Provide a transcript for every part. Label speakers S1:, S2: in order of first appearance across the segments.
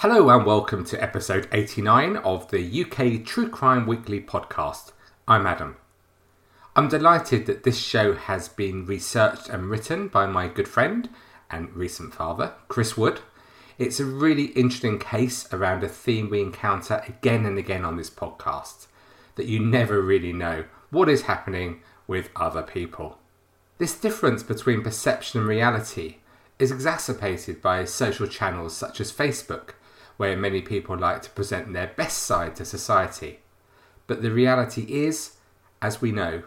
S1: Hello and welcome to episode 89 of the UK True Crime Weekly podcast. I'm Adam. I'm delighted that this show has been researched and written by my good friend and recent father, Chris Wood. It's a really interesting case around a theme we encounter again and again on this podcast that you never really know what is happening with other people. This difference between perception and reality is exacerbated by social channels such as Facebook where many people like to present their best side to society. But the reality is, as we know,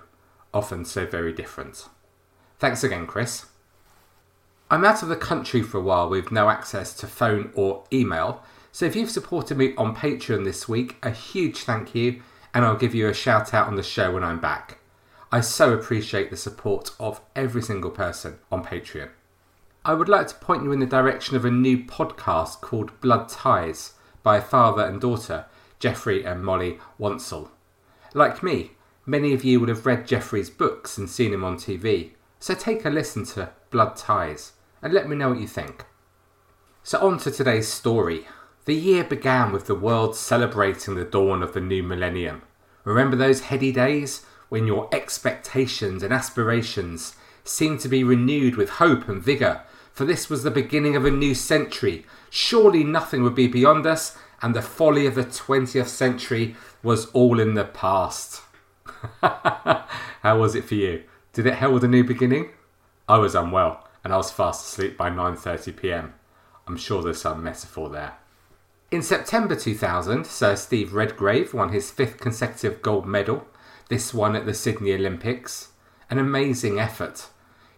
S1: often so very different. Thanks again, Chris. I'm out of the country for a while with no access to phone or email, so if you've supported me on Patreon this week, a huge thank you, and I'll give you a shout out on the show when I'm back. I so appreciate the support of every single person on Patreon. I would like to point you in the direction of a new podcast called Blood Ties by father and daughter, Geoffrey and Molly Wansell. Like me, many of you would have read Geoffrey's books and seen him on TV, so take a listen to Blood Ties and let me know what you think. So, on to today's story. The year began with the world celebrating the dawn of the new millennium. Remember those heady days when your expectations and aspirations seemed to be renewed with hope and vigour for this was the beginning of a new century. Surely nothing would be beyond us, and the folly of the 20th century was all in the past. How was it for you? Did it herald a new beginning? I was unwell, and I was fast asleep by 9:30 p.m. I'm sure there's some metaphor there. In September 2000, Sir Steve Redgrave won his fifth consecutive gold medal, this one at the Sydney Olympics. An amazing effort.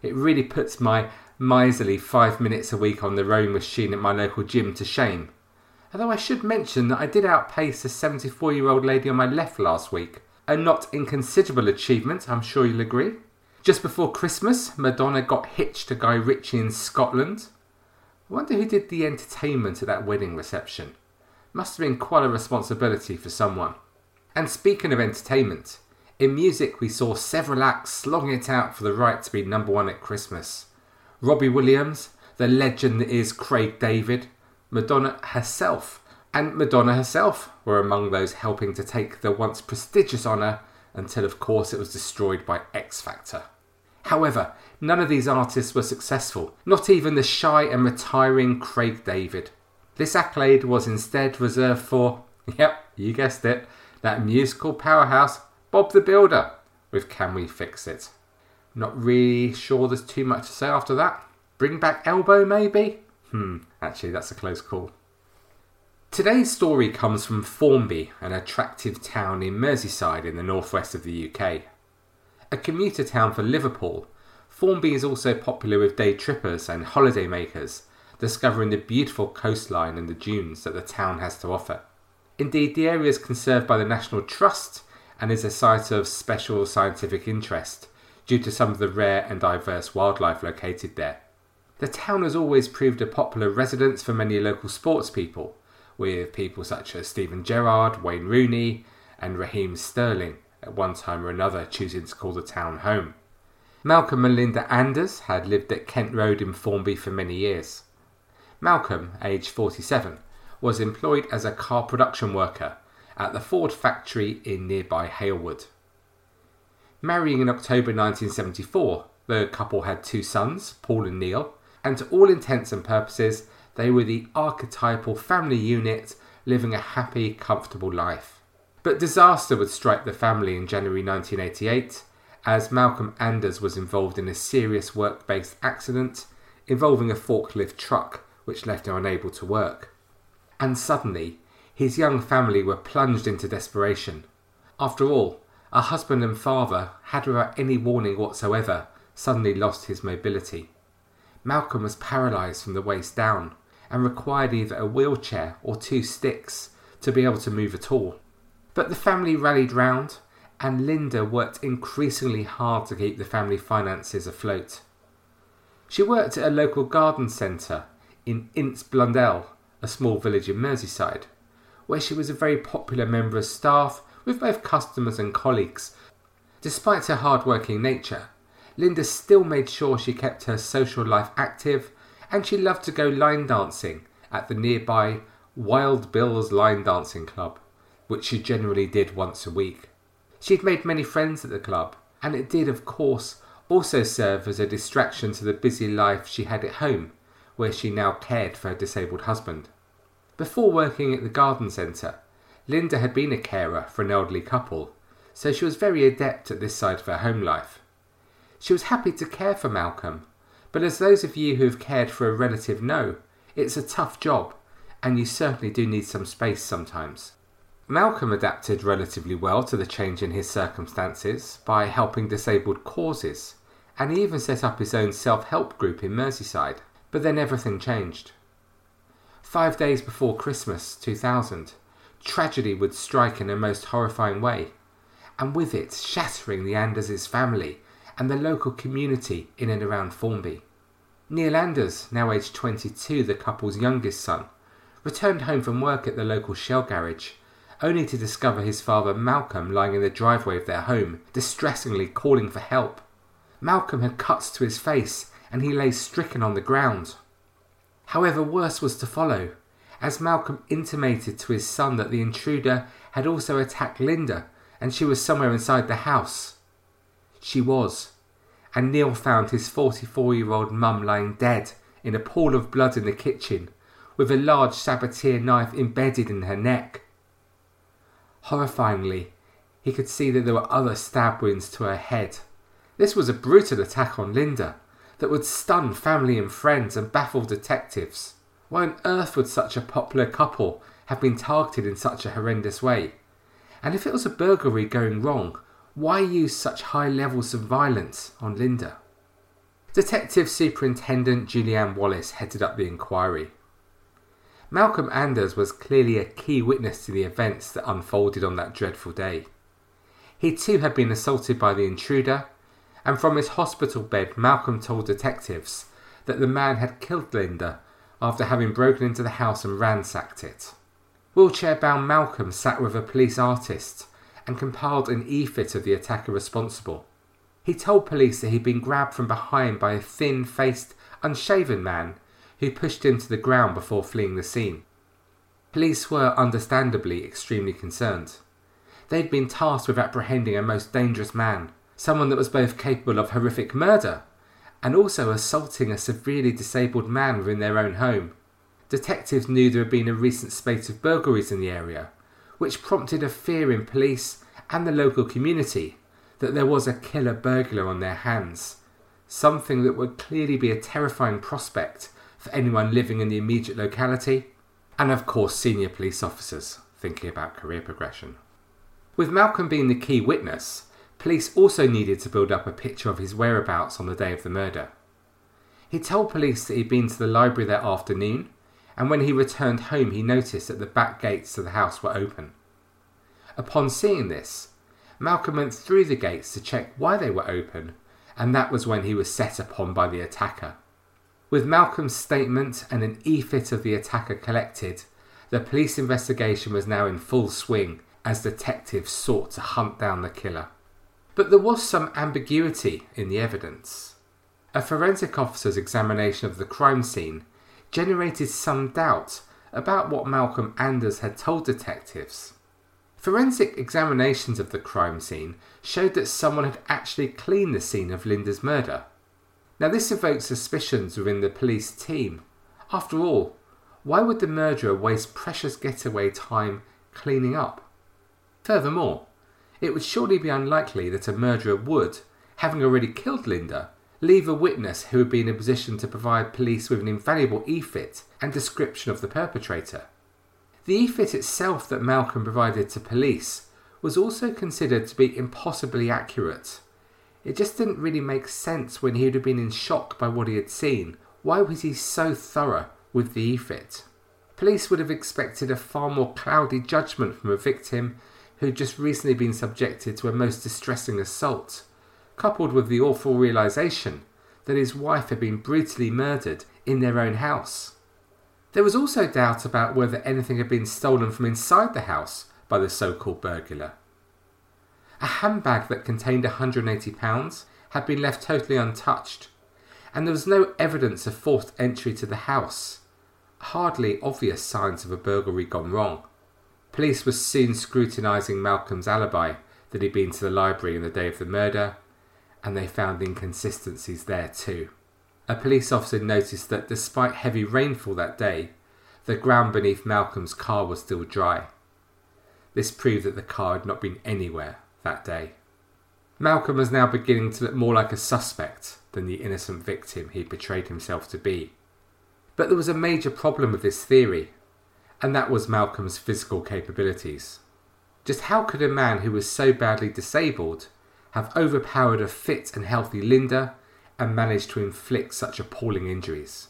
S1: It really puts my miserly five minutes a week on the rowing machine at my local gym to shame. Although I should mention that I did outpace a 74 year old lady on my left last week. A not inconsiderable achievement, I'm sure you'll agree. Just before Christmas, Madonna got hitched to Guy Ritchie in Scotland. I wonder who did the entertainment at that wedding reception. Must have been quite a responsibility for someone. And speaking of entertainment, in music we saw several acts slogging it out for the right to be number one at Christmas. Robbie Williams, the legend is Craig David, Madonna herself, and Madonna herself were among those helping to take the once prestigious honour until, of course, it was destroyed by X Factor. However, none of these artists were successful, not even the shy and retiring Craig David. This accolade was instead reserved for, yep, you guessed it, that musical powerhouse, Bob the Builder, with Can We Fix It? Not really sure there's too much to say after that. Bring back Elbow, maybe? Hmm, actually, that's a close call. Today's story comes from Formby, an attractive town in Merseyside in the northwest of the UK. A commuter town for Liverpool, Formby is also popular with day trippers and holiday makers, discovering the beautiful coastline and the dunes that the town has to offer. Indeed, the area is conserved by the National Trust and is a site of special scientific interest, due to some of the rare and diverse wildlife located there. The town has always proved a popular residence for many local sports people, with people such as Steven Gerrard, Wayne Rooney, and Raheem Sterling at one time or another choosing to call the town home. Malcolm and Linda Anders had lived at Kent Road in Formby for many years. Malcolm, aged 47, was employed as a car production worker at the Ford factory in nearby Halewood. Marrying in October 1974, the couple had two sons, Paul and Neil, and to all intents and purposes, they were the archetypal family unit living a happy, comfortable life. But disaster would strike the family in January 1988 as Malcolm Anders was involved in a serious work based accident involving a forklift truck which left him unable to work. And suddenly, his young family were plunged into desperation. After all, a husband and father had, without any warning whatsoever, suddenly lost his mobility. Malcolm was paralysed from the waist down and required either a wheelchair or two sticks to be able to move at all. But the family rallied round, and Linda worked increasingly hard to keep the family finances afloat. She worked at a local garden centre in Ince Blundell, a small village in Merseyside, where she was a very popular member of staff with both customers and colleagues. Despite her hard working nature, Linda still made sure she kept her social life active and she loved to go line dancing at the nearby Wild Bill's Line Dancing Club, which she generally did once a week. She had made many friends at the club, and it did, of course, also serve as a distraction to the busy life she had at home, where she now cared for her disabled husband. Before working at the garden centre, Linda had been a carer for an elderly couple, so she was very adept at this side of her home life. She was happy to care for Malcolm, but as those of you who have cared for a relative know, it's a tough job, and you certainly do need some space sometimes. Malcolm adapted relatively well to the change in his circumstances by helping disabled causes, and he even set up his own self help group in Merseyside. But then everything changed. Five days before Christmas 2000, tragedy would strike in a most horrifying way, and with it shattering the Anders' family and the local community in and around Formby. Neil Anders, now aged 22, the couple's youngest son, returned home from work at the local Shell garage, only to discover his father Malcolm lying in the driveway of their home, distressingly calling for help. Malcolm had cuts to his face and he lay stricken on the ground. However, worse was to follow, as Malcolm intimated to his son that the intruder had also attacked Linda and she was somewhere inside the house. She was. And Neil found his 44 year old mum lying dead in a pool of blood in the kitchen, with a large sabatier knife embedded in her neck. Horrifyingly, he could see that there were other stab wounds to her head. This was a brutal attack on Linda that would stun family and friends and baffle detectives. Why on earth would such a popular couple have been targeted in such a horrendous way? And if it was a burglary going wrong, why use such high levels of violence on Linda? Detective Superintendent Julianne Wallace headed up the inquiry. Malcolm Anders was clearly a key witness to the events that unfolded on that dreadful day. He too had been assaulted by the intruder, and from his hospital bed, Malcolm told detectives that the man had killed Linda after having broken into the house and ransacked it. Wheelchair bound Malcolm sat with a police artist and compiled an e-fit of the attacker responsible. He told police that he'd been grabbed from behind by a thin faced, unshaven man who pushed him to the ground before fleeing the scene. Police were understandably extremely concerned. They'd been tasked with apprehending a most dangerous man, someone that was both capable of horrific murder and also assaulting a severely disabled man within their own home. Detectives knew there had been a recent spate of burglaries in the area, which prompted a fear in police and the local community that there was a killer burglar on their hands, something that would clearly be a terrifying prospect for anyone living in the immediate locality, and of course senior police officers thinking about career progression. With Malcolm being the key witness, police also needed to build up a picture of his whereabouts on the day of the murder. He told police that he'd been to the library that afternoon and when he returned home, he noticed that the back gates to the house were open. Upon seeing this, Malcolm went through the gates to check why they were open, and that was when he was set upon by the attacker. With Malcolm's statement and an e-fit of the attacker collected, the police investigation was now in full swing as detectives sought to hunt down the killer. But there was some ambiguity in the evidence. A forensic officer's examination of the crime scene generated some doubt about what Malcolm Anders had told detectives. Forensic examinations of the crime scene showed that someone had actually cleaned the scene of Linda's murder. Now, this evoked suspicions within the police team. After all, why would the murderer waste precious getaway time cleaning up? Furthermore, it would surely be unlikely that a murderer would, having already killed Linda, leave a witness who would be in a position to provide police with an invaluable e-fit and description of the perpetrator. The e-fit itself that Malcolm provided to police was also considered to be impossibly accurate. It just didn't really make sense when he would have been in shock by what he had seen. Why was he so thorough with the e-fit? Police would have expected a far more cloudy judgment from a victim who had just recently been subjected to a most distressing assault, coupled with the awful realization that his wife had been brutally murdered in their own house. There was also doubt about whether anything had been stolen from inside the house by the so called burglar. A handbag that contained £180 had been left totally untouched, and there was no evidence of forced entry to the house, hardly obvious signs of a burglary gone wrong. Police were soon scrutinising Malcolm's alibi that he'd been to the library on the day of the murder, and they found inconsistencies there too. A police officer noticed that despite heavy rainfall that day, the ground beneath Malcolm's car was still dry. This proved that the car had not been anywhere that day. Malcolm was now beginning to look more like a suspect than the innocent victim he portrayed himself to be. But there was a major problem with this theory, and that was Malcolm's physical capabilities. Just how could a man who was so badly disabled have overpowered a fit and healthy Linda and managed to inflict such appalling injuries?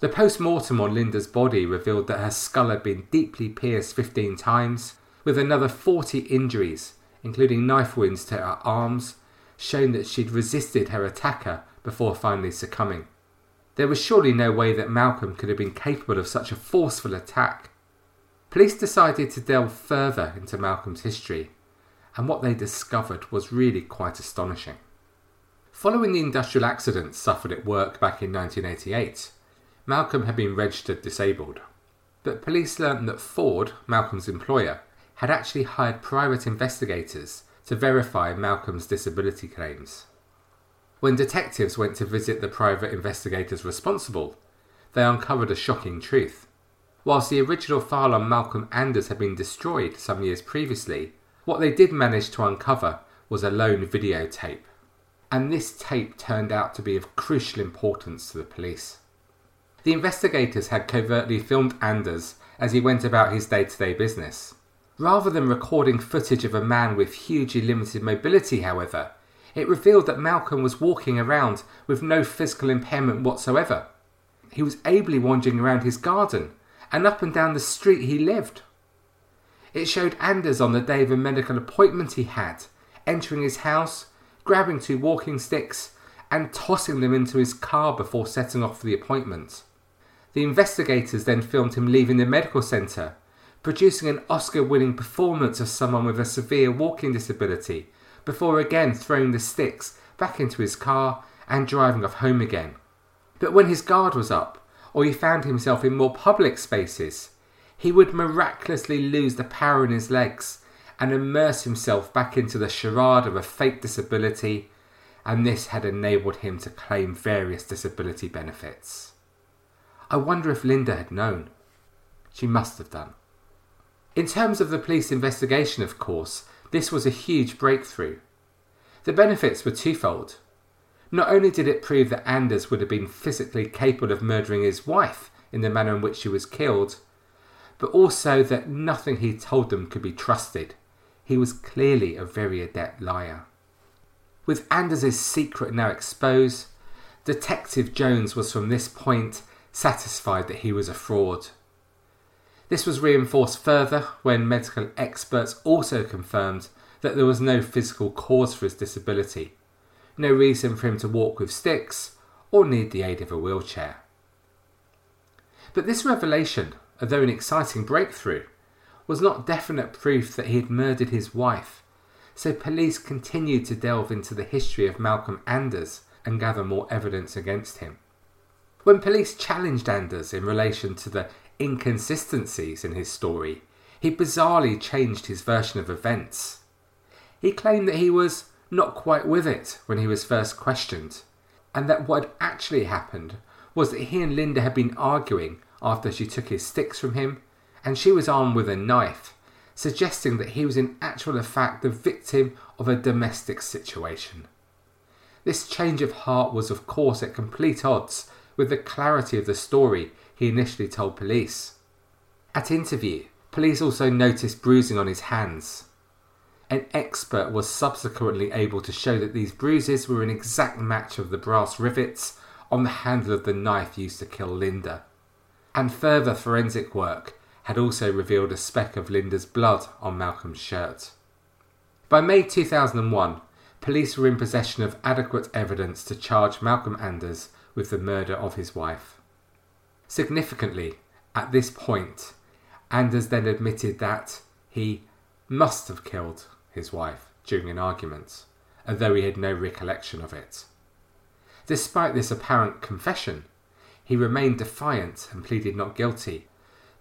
S1: The post mortem on Linda's body revealed that her skull had been deeply pierced 15 times, with another 40 injuries, including knife wounds to her arms, showing that she'd resisted her attacker before finally succumbing. There was surely no way that Malcolm could have been capable of such a forceful attack. Police decided to delve further into Malcolm's history, and what they discovered was really quite astonishing. Following the industrial accident suffered at work back in 1988, Malcolm had been registered disabled. But police learned that Ford, Malcolm's employer, had actually hired private investigators to verify Malcolm's disability claims. When detectives went to visit the private investigators responsible, they uncovered a shocking truth. Whilst the original file on Malcolm Anders had been destroyed some years previously, what they did manage to uncover was a lone videotape. And this tape turned out to be of crucial importance to the police. The investigators had covertly filmed Anders as he went about his day to day business. Rather than recording footage of a man with hugely limited mobility, however, it revealed that Malcolm was walking around with no physical impairment whatsoever. He was ably wandering around his garden and up and down the street he lived. It showed Anders on the day of a medical appointment he had, entering his house, grabbing two walking sticks, and tossing them into his car before setting off for the appointment. The investigators then filmed him leaving the medical centre, producing an Oscar winning performance of someone with a severe walking disability before again throwing the sticks back into his car and driving off home again. But when his guard was up, or he found himself in more public spaces, he would miraculously lose the power in his legs and immerse himself back into the charade of a fake disability, and this had enabled him to claim various disability benefits. I wonder if Linda had known. She must have done. In terms of the police investigation, of course, this was a huge breakthrough. The benefits were twofold. Not only did it prove that Anders would have been physically capable of murdering his wife in the manner in which she was killed, but also that nothing he told them could be trusted. He was clearly a very adept liar. With Anders's secret now exposed, Detective Jones was from this point satisfied that he was a fraud. This was reinforced further when medical experts also confirmed that there was no physical cause for his disability, no reason for him to walk with sticks or need the aid of a wheelchair. But this revelation, although an exciting breakthrough, was not definite proof that he had murdered his wife, so police continued to delve into the history of Malcolm Anders and gather more evidence against him. When police challenged Anders in relation to the inconsistencies in his story, he bizarrely changed his version of events. He claimed that he was not quite with it when he was first questioned, and that what had actually happened was that he and Linda had been arguing after she took his sticks from him, and she was armed with a knife, suggesting that he was in actual fact the victim of a domestic situation. This change of heart was, of course, at complete odds with the clarity of the story he initially told police. At interview, police also noticed bruising on his hands. An expert was subsequently able to show that these bruises were an exact match of the brass rivets on the handle of the knife used to kill Linda. And further forensic work had also revealed a speck of Linda's blood on Malcolm's shirt. By May 2001, police were in possession of adequate evidence to charge Malcolm Anders with the murder of his wife. Significantly, at this point, Anders then admitted that he must have killed his wife during an argument, although he had no recollection of it. Despite this apparent confession, he remained defiant and pleaded not guilty,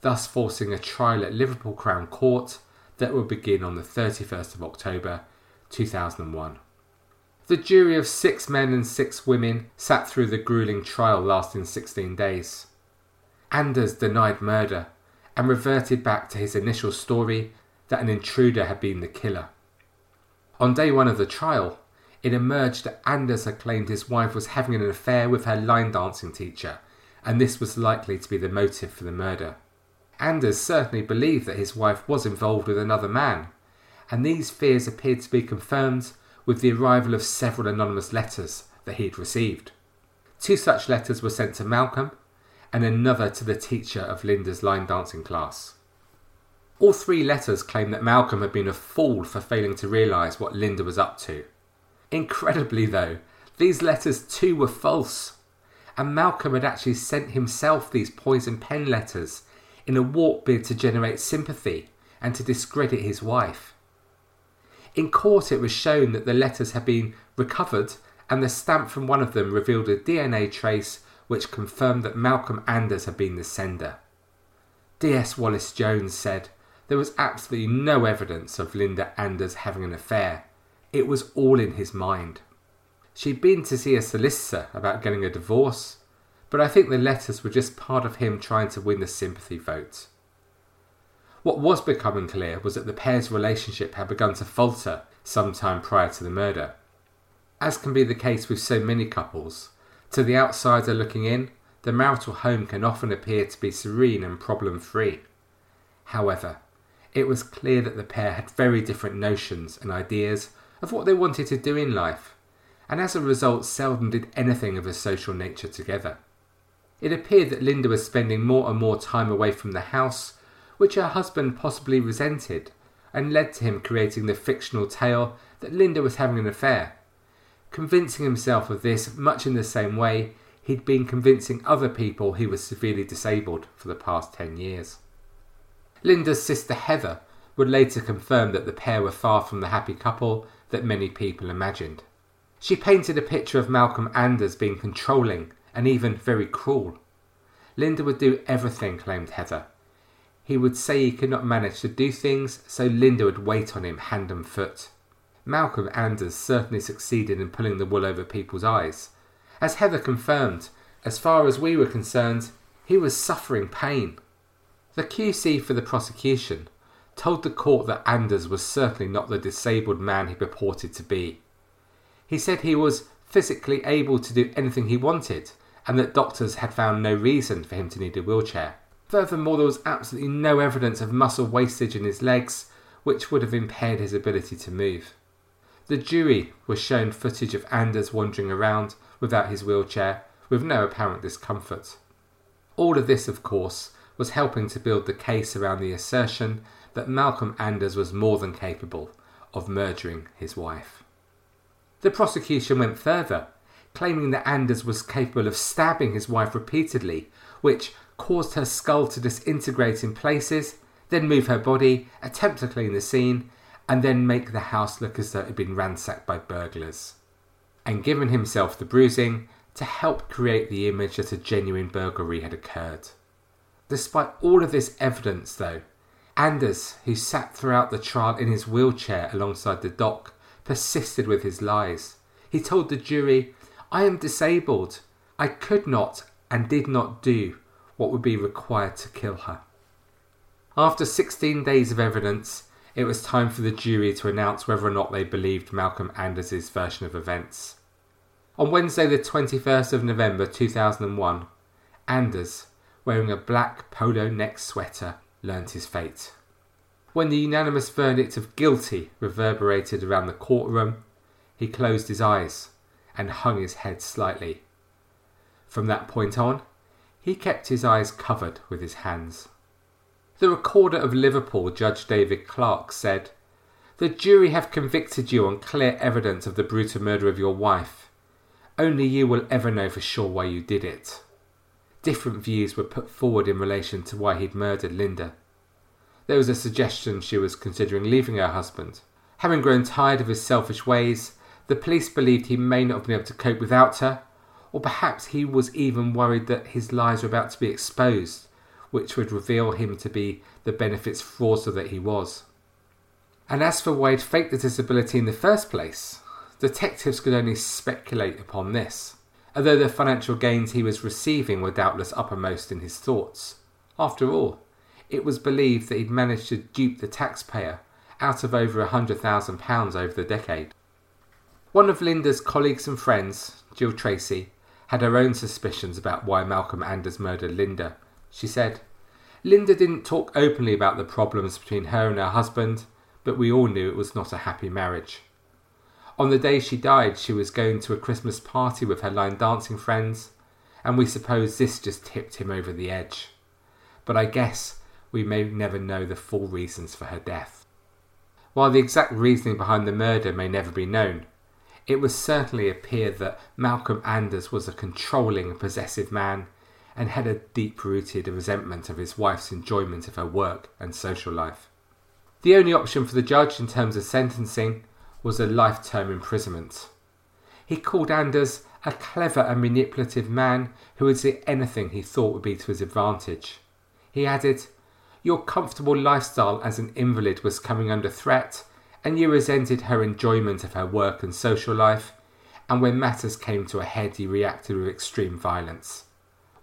S1: thus forcing a trial at Liverpool Crown Court that would begin on the 31st of October 2001. The jury of six men and six women sat through the grueling trial lasting 16 days. Anders denied murder and reverted back to his initial story that an intruder had been the killer. On day one of the trial, it emerged that Anders had claimed his wife was having an affair with her line dancing teacher, and this was likely to be the motive for the murder. Anders certainly believed that his wife was involved with another man, and these fears appeared to be confirmed with the arrival of several anonymous letters that he had received. Two such letters were sent to Malcolm, and another to the teacher of Linda's line dancing class. All three letters claim that Malcolm had been a fool for failing to realise what Linda was up to. Incredibly, though, these letters too were false, and Malcolm had actually sent himself these poison pen letters in a warped bid to generate sympathy and to discredit his wife. In court, it was shown that the letters had been recovered, and the stamp from one of them revealed a DNA trace which confirmed that Malcolm Anders had been the sender. D.S. Wallace Jones said there was absolutely no evidence of Linda Anders having an affair. It was all in his mind. She'd been to see a solicitor about getting a divorce, but I think the letters were just part of him trying to win the sympathy vote. What was becoming clear was that the pair's relationship had begun to falter some time prior to the murder. As can be the case with so many couples, to the outsider looking in, the marital home can often appear to be serene and problem free. However, it was clear that the pair had very different notions and ideas of what they wanted to do in life, and as a result seldom did anything of a social nature together. It appeared that Linda was spending more and more time away from the house which her husband possibly resented, and led to him creating the fictional tale that Linda was having an affair. Convincing himself of this much in the same way he'd been convincing other people he was severely disabled for the past 10 years. Linda's sister Heather would later confirm that the pair were far from the happy couple that many people imagined. She painted a picture of Malcolm Anders being controlling and even very cruel. Linda would do everything, claimed Heather, he would say he could not manage to do things, so Linda would wait on him hand and foot. Malcolm Anders certainly succeeded in pulling the wool over people's eyes. As Heather confirmed, as far as we were concerned, he was suffering pain. The QC for the prosecution told the court that Anders was certainly not the disabled man he purported to be. He said he was physically able to do anything he wanted, and that doctors had found no reason for him to need a wheelchair. Furthermore, there was absolutely no evidence of muscle wastage in his legs, which would have impaired his ability to move. The jury was shown footage of Anders wandering around without his wheelchair, with no apparent discomfort. All of this, of course, was helping to build the case around the assertion that Malcolm Anders was more than capable of murdering his wife. The prosecution went further, claiming that Anders was capable of stabbing his wife repeatedly, which, caused her skull to disintegrate in places, then move her body, attempt to clean the scene, and then make the house look as though it had been ransacked by burglars. And given himself the bruising to help create the image that a genuine burglary had occurred. Despite all of this evidence, though, Anders, who sat throughout the trial in his wheelchair alongside the dock, persisted with his lies. He told the jury, I am disabled. I could not and did not do what would be required to kill her. After 16 days of evidence, it was time for the jury to announce whether or not they believed Malcolm Anders' version of events. On Wednesday, the 21st of November 2001, Anders, wearing a black polo neck sweater, learnt his fate. When the unanimous verdict of guilty reverberated around the courtroom, he closed his eyes and hung his head slightly. From that point on, he kept his eyes covered with his hands. The recorder of Liverpool, Judge David Clarke, said, The jury have convicted you on clear evidence of the brutal murder of your wife. Only you will ever know for sure why you did it. Different views were put forward in relation to why he'd murdered Linda. There was a suggestion she was considering leaving her husband. Having grown tired of his selfish ways, the police believed he may not have been able to cope without her, or perhaps he was even worried that his lies were about to be exposed which would reveal him to be the benefits fraudster that he was. And as for why he'd faked the disability in the first place, detectives could only speculate upon this, although the financial gains he was receiving were doubtless uppermost in his thoughts. After all, it was believed that he'd managed to dupe the taxpayer out of over a £100,000 over the decade. One of Linda's colleagues and friends, Jill Tracy, had her own suspicions about why Malcolm Anders murdered Linda, she said. Linda didn't talk openly about the problems between her and her husband, but we all knew it was not a happy marriage. On the day she died, she was going to a Christmas party with her line dancing friends, and we suppose this just tipped him over the edge. But I guess we may never know the full reasons for her death. While the exact reasoning behind the murder may never be known, it would certainly appear that Malcolm Anders was a controlling and possessive man and had a deep rooted resentment of his wife's enjoyment of her work and social life. The only option for the judge in terms of sentencing was a life term imprisonment. He called Anders a clever and manipulative man who would see anything he thought would be to his advantage. He added, Your comfortable lifestyle as an invalid was coming under threat, and you resented her enjoyment of her work and social life, and when matters came to a head, you reacted with extreme violence.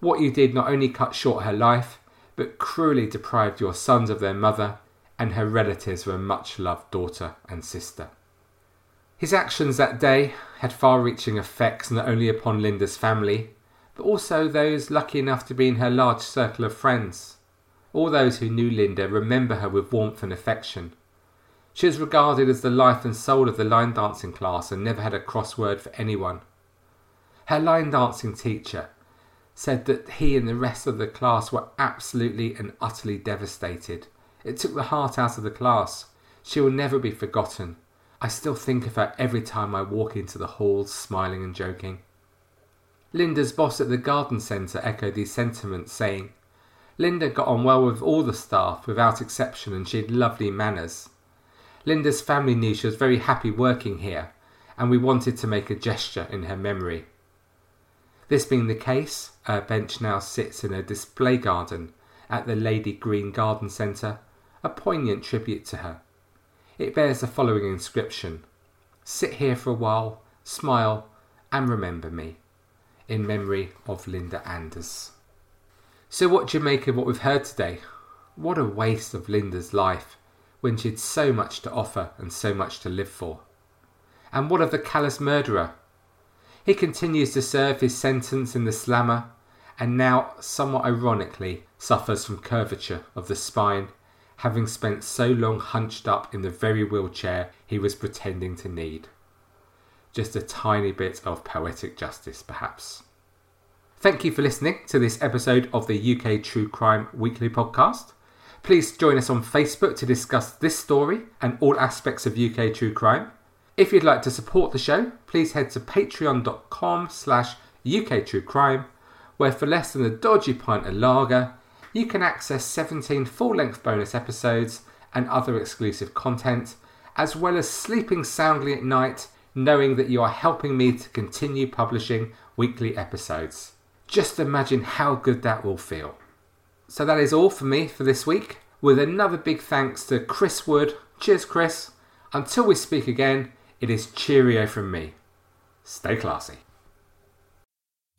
S1: What you did not only cut short her life, but cruelly deprived your sons of their mother and her relatives of a much loved daughter and sister. His actions that day had far reaching effects not only upon Linda's family, but also those lucky enough to be in her large circle of friends. All those who knew Linda remember her with warmth and affection. She was regarded as the life and soul of the line dancing class and never had a cross word for anyone. Her line dancing teacher, said that he and the rest of the class were absolutely and utterly devastated. It took the heart out of the class. She will never be forgotten. I still think of her every time I walk into the halls, smiling and joking. Linda's boss at the garden centre echoed these sentiments, saying, Linda got on well with all the staff without exception and she had lovely manners. Linda's family knew she was very happy working here, and we wanted to make a gesture in her memory. This being the case, a bench now sits in a display garden at the Lady Green Garden Centre, a poignant tribute to her. It bears the following inscription Sit here for a while, smile, and remember me. In memory of Linda Anders. So, what do you make of what we've heard today? What a waste of Linda's life when she had so much to offer and so much to live for. And what of the callous murderer he continues to serve his sentence in the slammer and now, somewhat ironically, suffers from curvature of the spine, having spent so long hunched up in the very wheelchair he was pretending to need. Just a tiny bit of poetic justice, perhaps. Thank you for listening to this episode of the UK True Crime Weekly podcast. Please join us on Facebook to discuss this story and all aspects of UK true crime. If you'd like to support the show, please head to patreon.com slash uktruecrime, where for less than a dodgy pint of lager, you can access 17 full-length bonus episodes and other exclusive content, as well as sleeping soundly at night knowing that you are helping me to continue publishing weekly episodes. Just imagine how good that will feel. So that is all for me for this week, with another big thanks to Chris Wood. Cheers, Chris. Until we speak again, it is cheerio from me. Stay classy.